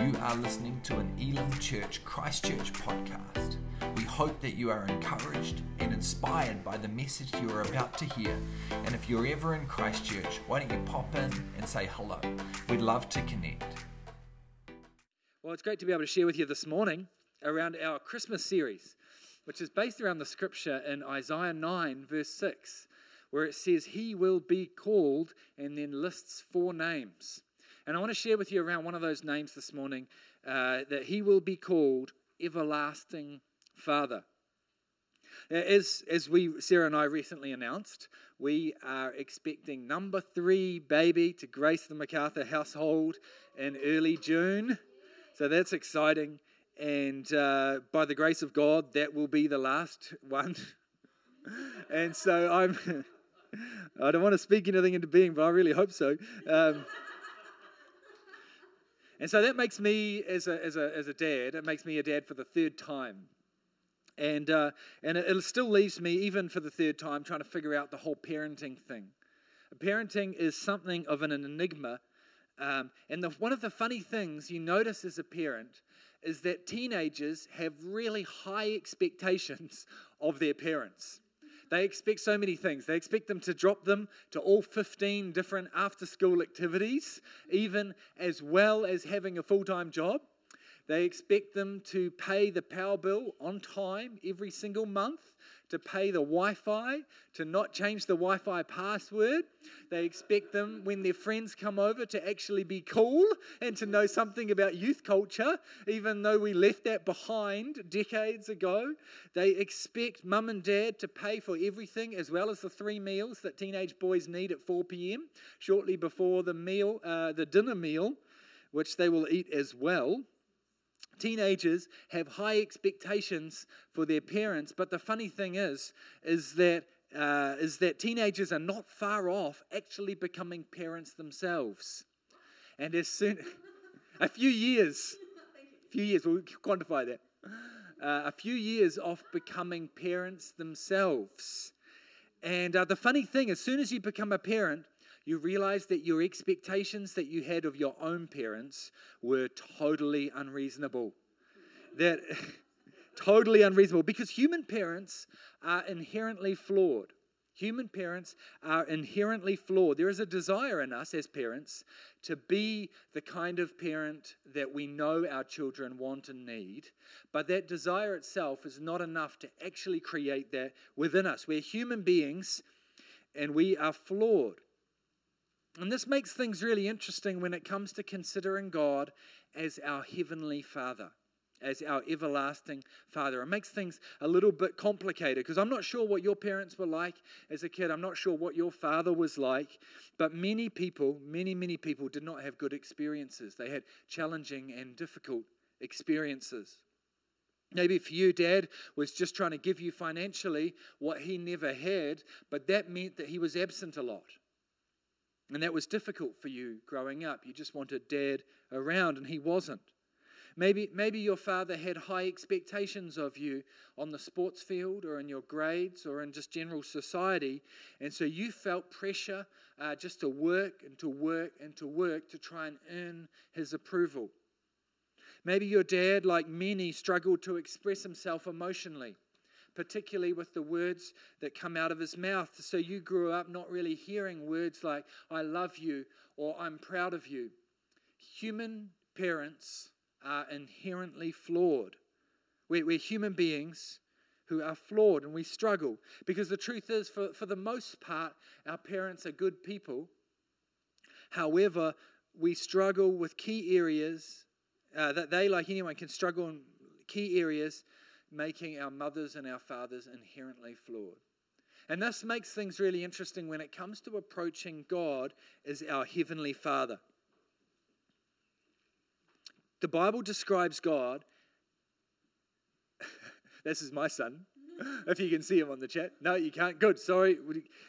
You are listening to an Elim Church Christchurch podcast. We hope that you are encouraged and inspired by the message you are about to hear. And if you're ever in Christchurch, why don't you pop in and say hello? We'd love to connect. Well, it's great to be able to share with you this morning around our Christmas series, which is based around the scripture in Isaiah 9, verse 6, where it says, He will be called, and then lists four names. And I want to share with you around one of those names this morning uh, that He will be called Everlasting Father. As, as we, Sarah and I recently announced, we are expecting number three baby to grace the MacArthur household in early June. So that's exciting. And uh, by the grace of God, that will be the last one. and so I'm, I don't want to speak anything into being, but I really hope so. Um, and so that makes me, as a, as, a, as a dad, it makes me a dad for the third time. And, uh, and it, it still leaves me, even for the third time, trying to figure out the whole parenting thing. Parenting is something of an enigma um, and the, one of the funny things you notice as a parent is that teenagers have really high expectations of their parents. They expect so many things. They expect them to drop them to all 15 different after school activities, even as well as having a full time job. They expect them to pay the power bill on time every single month to pay the Wi Fi, to not change the Wi Fi password. They expect them, when their friends come over, to actually be cool and to know something about youth culture, even though we left that behind decades ago. They expect mum and dad to pay for everything, as well as the three meals that teenage boys need at 4 p.m., shortly before the meal, uh, the dinner meal, which they will eat as well. Teenagers have high expectations for their parents, but the funny thing is, is that uh, is that teenagers are not far off actually becoming parents themselves. And as soon, a few years, a few years, we'll quantify that, uh, a few years off becoming parents themselves. And uh, the funny thing, as soon as you become a parent, you realize that your expectations that you had of your own parents were totally unreasonable. That totally unreasonable because human parents are inherently flawed. Human parents are inherently flawed. There is a desire in us as parents to be the kind of parent that we know our children want and need, but that desire itself is not enough to actually create that within us. We're human beings and we are flawed. And this makes things really interesting when it comes to considering God as our heavenly Father, as our everlasting Father. It makes things a little bit complicated because I'm not sure what your parents were like as a kid. I'm not sure what your father was like. But many people, many, many people did not have good experiences. They had challenging and difficult experiences. Maybe for you, dad was just trying to give you financially what he never had, but that meant that he was absent a lot. And that was difficult for you growing up. You just wanted dad around, and he wasn't. Maybe, maybe your father had high expectations of you on the sports field or in your grades or in just general society. And so you felt pressure uh, just to work and to work and to work to try and earn his approval. Maybe your dad, like many, struggled to express himself emotionally particularly with the words that come out of his mouth. So you grew up not really hearing words like, I love you or I'm proud of you. Human parents are inherently flawed. We're, we're human beings who are flawed and we struggle. Because the truth is, for, for the most part, our parents are good people. However, we struggle with key areas uh, that they, like anyone, can struggle in key areas making our mothers and our fathers inherently flawed. And this makes things really interesting when it comes to approaching God as our Heavenly Father. The Bible describes God, this is my son, if you can see him on the chat. No, you can't. Good. Sorry.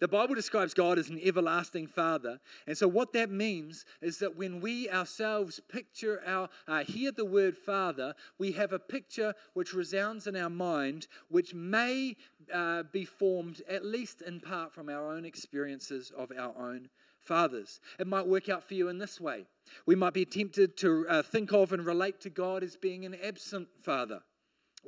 The Bible describes God as an everlasting Father. And so, what that means is that when we ourselves picture our, uh, hear the word Father, we have a picture which resounds in our mind, which may uh, be formed, at least in part, from our own experiences of our own fathers. It might work out for you in this way. We might be tempted to uh, think of and relate to God as being an absent father,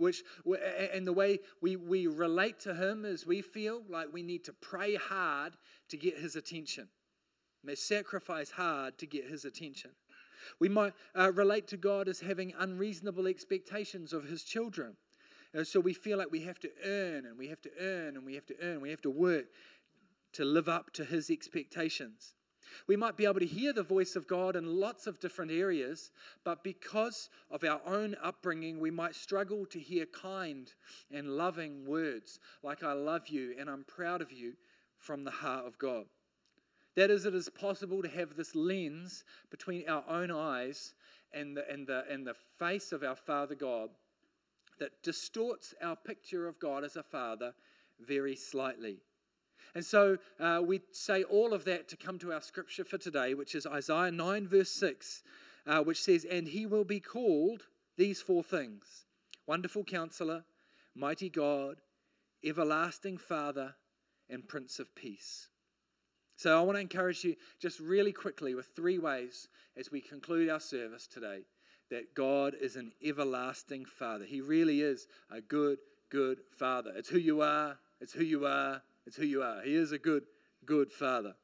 which, and the way we, we relate to Him is we feel like we need to pray hard to get His attention. May sacrifice hard to get His attention. We might uh, relate to God as having unreasonable expectations of His children. Uh, so we feel like we have to earn and we have to earn and we have to earn, we have to work to live up to His expectations. We might be able to hear the voice of God in lots of different areas, but because of our own upbringing, we might struggle to hear kind and loving words like, I love you and I'm proud of you from the heart of God. That is, it is possible to have this lens between our own eyes and the, and the, and the face of our Father God that distorts our picture of God as a Father very slightly. And so uh, we say all of that to come to our scripture for today, which is Isaiah 9, verse 6, uh, which says, And he will be called these four things Wonderful Counselor, Mighty God, Everlasting Father, and Prince of Peace. So I want to encourage you just really quickly with three ways as we conclude our service today that God is an everlasting Father. He really is a good, good Father. It's who you are, it's who you are, it's who you are. He is a good, good Father.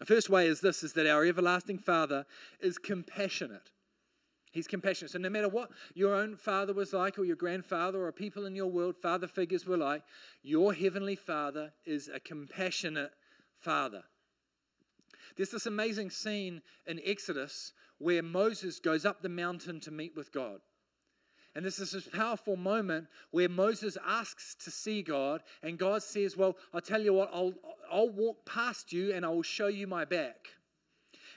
The first way is this is that our everlasting Father is compassionate. He's compassionate. So no matter what your own father was like, or your grandfather, or people in your world, father figures were like, your heavenly Father is a compassionate Father. There's this amazing scene in Exodus where Moses goes up the mountain to meet with God. And this is this powerful moment where Moses asks to see God, and God says, Well, I'll tell you what, I'll, I'll walk past you and I will show you my back.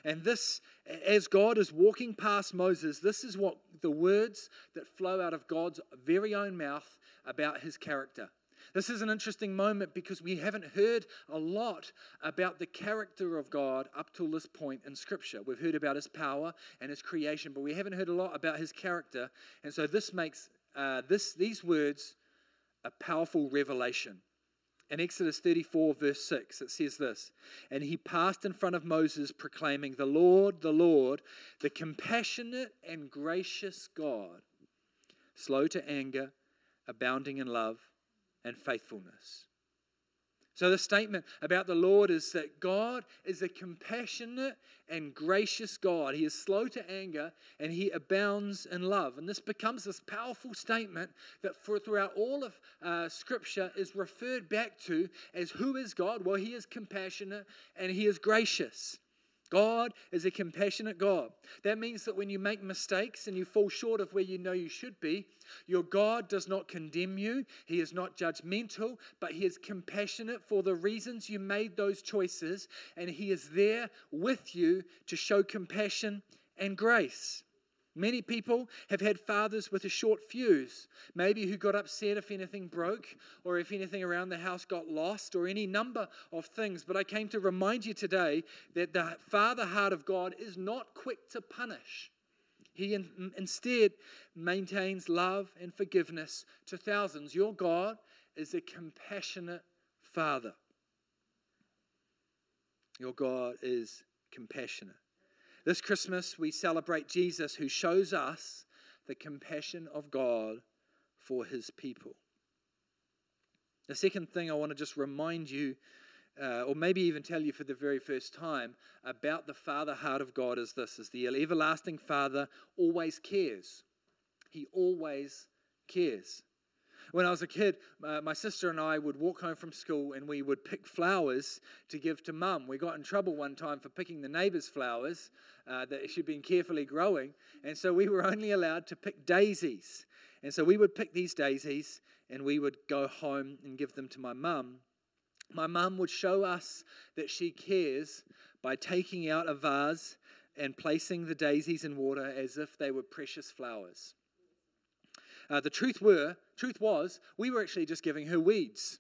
And this, as God is walking past Moses, this is what the words that flow out of God's very own mouth about his character. This is an interesting moment because we haven't heard a lot about the character of God up till this point in Scripture. We've heard about his power and his creation, but we haven't heard a lot about his character. And so this makes uh, this, these words a powerful revelation. In Exodus 34, verse 6, it says this And he passed in front of Moses, proclaiming, The Lord, the Lord, the compassionate and gracious God, slow to anger, abounding in love and faithfulness. So, the statement about the Lord is that God is a compassionate and gracious God. He is slow to anger and he abounds in love. And this becomes this powerful statement that for, throughout all of uh, Scripture is referred back to as who is God? Well, he is compassionate and he is gracious. God is a compassionate God. That means that when you make mistakes and you fall short of where you know you should be, your God does not condemn you. He is not judgmental, but He is compassionate for the reasons you made those choices, and He is there with you to show compassion and grace. Many people have had fathers with a short fuse, maybe who got upset if anything broke or if anything around the house got lost or any number of things. But I came to remind you today that the father heart of God is not quick to punish. He in, instead maintains love and forgiveness to thousands. Your God is a compassionate father. Your God is compassionate. This Christmas, we celebrate Jesus who shows us the compassion of God for his people. The second thing I want to just remind you, uh, or maybe even tell you for the very first time, about the Father heart of God is this is the everlasting Father always cares. He always cares. When I was a kid, uh, my sister and I would walk home from school and we would pick flowers to give to mum. We got in trouble one time for picking the neighbour's flowers uh, that she'd been carefully growing, and so we were only allowed to pick daisies. And so we would pick these daisies and we would go home and give them to my mum. My mum would show us that she cares by taking out a vase and placing the daisies in water as if they were precious flowers. Uh, the truth were, truth was, we were actually just giving her weeds,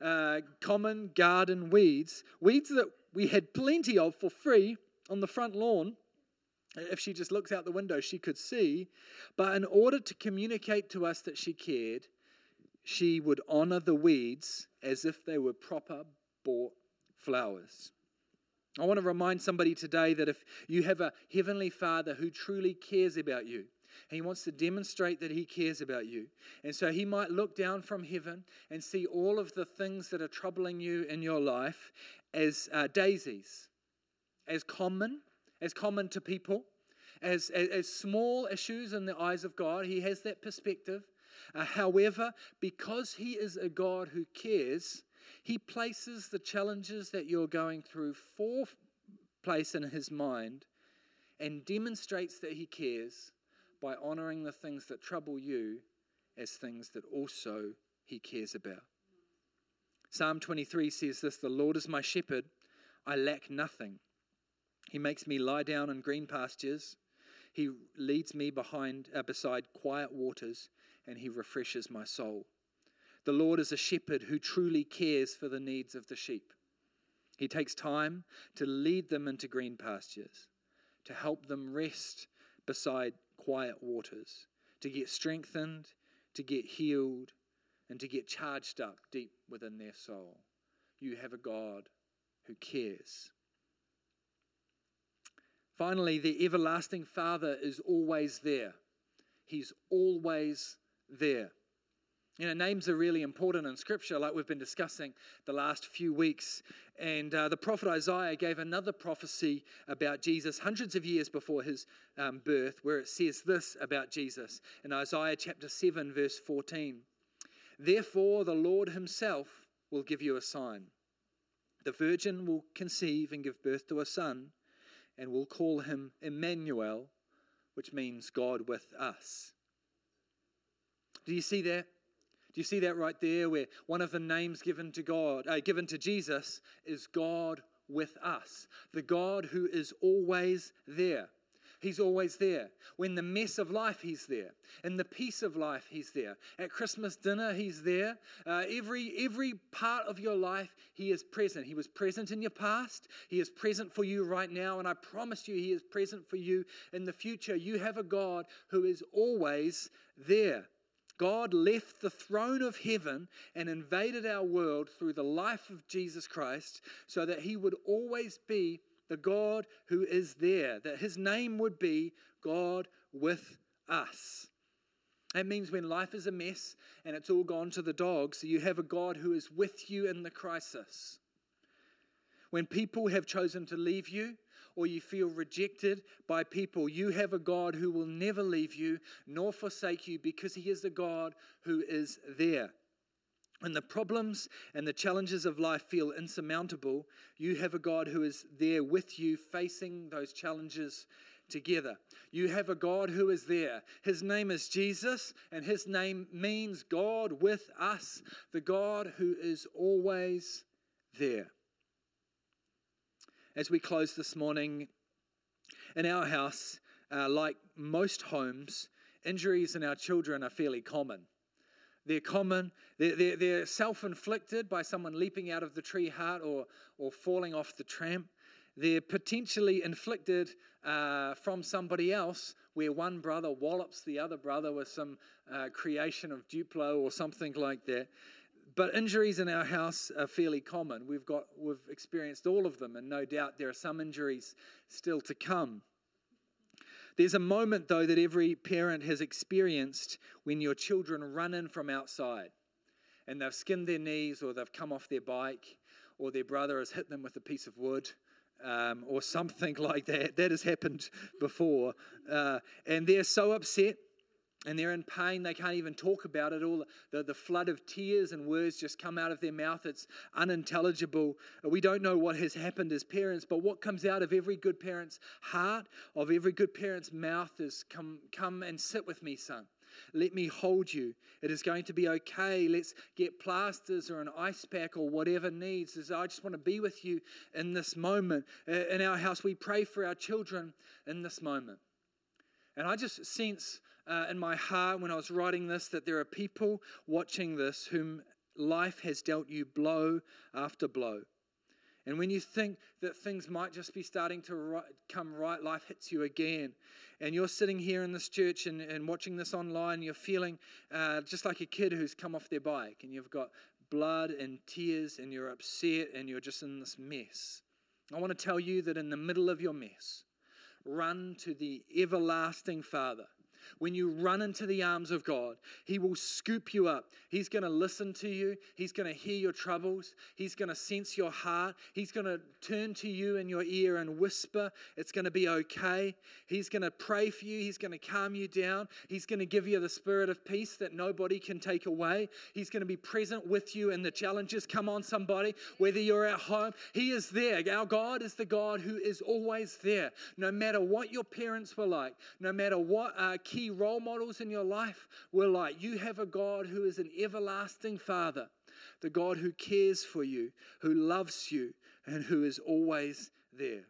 uh, common garden weeds, weeds that we had plenty of for free on the front lawn. If she just looks out the window, she could see. But in order to communicate to us that she cared, she would honor the weeds as if they were proper bought flowers. I want to remind somebody today that if you have a heavenly Father who truly cares about you, and he wants to demonstrate that he cares about you. And so he might look down from heaven and see all of the things that are troubling you in your life as uh, daisies, as common, as common to people, as, as, as, small issues in the eyes of God. He has that perspective. Uh, however, because he is a God who cares, he places the challenges that you're going through for place in his mind and demonstrates that he cares by honoring the things that trouble you as things that also he cares about. Psalm 23 says this The Lord is my shepherd, I lack nothing. He makes me lie down in green pastures. He leads me behind, uh, beside quiet waters, and he refreshes my soul. The Lord is a shepherd who truly cares for the needs of the sheep. He takes time to lead them into green pastures, to help them rest beside quiet waters, to get strengthened, to get healed, and to get charged up deep within their soul. You have a God who cares. Finally, the everlasting Father is always there. He's always there. You know, names are really important in Scripture, like we've been discussing the last few weeks. And uh, the prophet Isaiah gave another prophecy about Jesus hundreds of years before his um, birth, where it says this about Jesus in Isaiah chapter 7, verse 14 Therefore, the Lord himself will give you a sign. The virgin will conceive and give birth to a son, and will call him Emmanuel, which means God with us. Do you see that? Do you see that right there where one of the names given to God, uh, given to Jesus is God with us, the God who is always there. He's always there. When the mess of life, He's there. In the peace of life, He's there. At Christmas dinner, He's there. Uh, every, every part of your life, He is present. He was present in your past. He is present for you right now. And I promise you, He is present for you in the future. You have a God who is always there. God left the throne of heaven and invaded our world through the life of Jesus Christ so that he would always be the God who is there, that his name would be God with us. That means when life is a mess and it's all gone to the dogs, you have a God who is with you in the crisis. When people have chosen to leave you, or you feel rejected by people, you have a God who will never leave you nor forsake you because He is the God who is there. When the problems and the challenges of life feel insurmountable, you have a God who is there with you facing those challenges together. You have a God who is there. His name is Jesus, and his name means God with us, the God who is always there as we close this morning, in our house, uh, like most homes, injuries in our children are fairly common. They're common, they're, they're, they're self inflicted by someone leaping out of the tree heart or, or falling off the tramp. They're potentially inflicted uh, from somebody else, where one brother wallops the other brother with some uh, creation of Duplo or something like that but injuries in our house are fairly common. We've got we've experienced all of them, and no doubt there are some injuries still to come. There's a moment though that every parent has experienced when your children run in from outside and they've skinned their knees or they've come off their bike or their brother has hit them with a piece of wood um, or something like that. That has happened before. Uh, and they're so upset and they're in pain. They can't even talk about it. All the, the flood of tears and words just come out of their mouth. It's unintelligible. We don't know what has happened as parents, but what comes out of every good parent's heart, of every good parent's mouth, is come, come and sit with me, son. Let me hold you. It is going to be okay. Let's get plasters or an ice pack or whatever needs. Is I just want to be with you in this moment. Uh, in our house, we pray for our children in this moment. And I just sense uh, in my heart when I was writing this that there are people watching this whom life has dealt you blow after blow. And when you think that things might just be starting to right, come right, life hits you again. And you're sitting here in this church and, and watching this online, you're feeling uh, just like a kid who's come off their bike and you've got blood and tears and you're upset and you're just in this mess. I want to tell you that in the middle of your mess, run to the everlasting Father when you run into the arms of God, He will scoop you up. He's going to listen to you. He's going to hear your troubles. He's going to sense your heart. He's going to turn to you in your ear and whisper, It's going to be okay. He's going to pray for you. He's going to calm you down. He's going to give you the spirit of peace that nobody can take away. He's going to be present with you in the challenges. Come on, somebody, whether you're at home, He is there. Our God is the God who is always there. No matter what your parents were like, no matter what uh, key role models in your life were like. You have a God who is an everlasting Father, the God who cares for you, who loves you, and who is always there.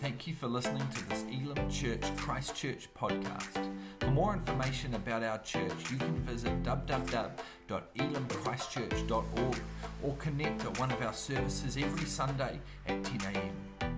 Thank you for listening to this Elim Church Christchurch podcast. For more information about our church, you can visit www.elimchristchurch.org or connect at one of our services every Sunday at 10 a.m.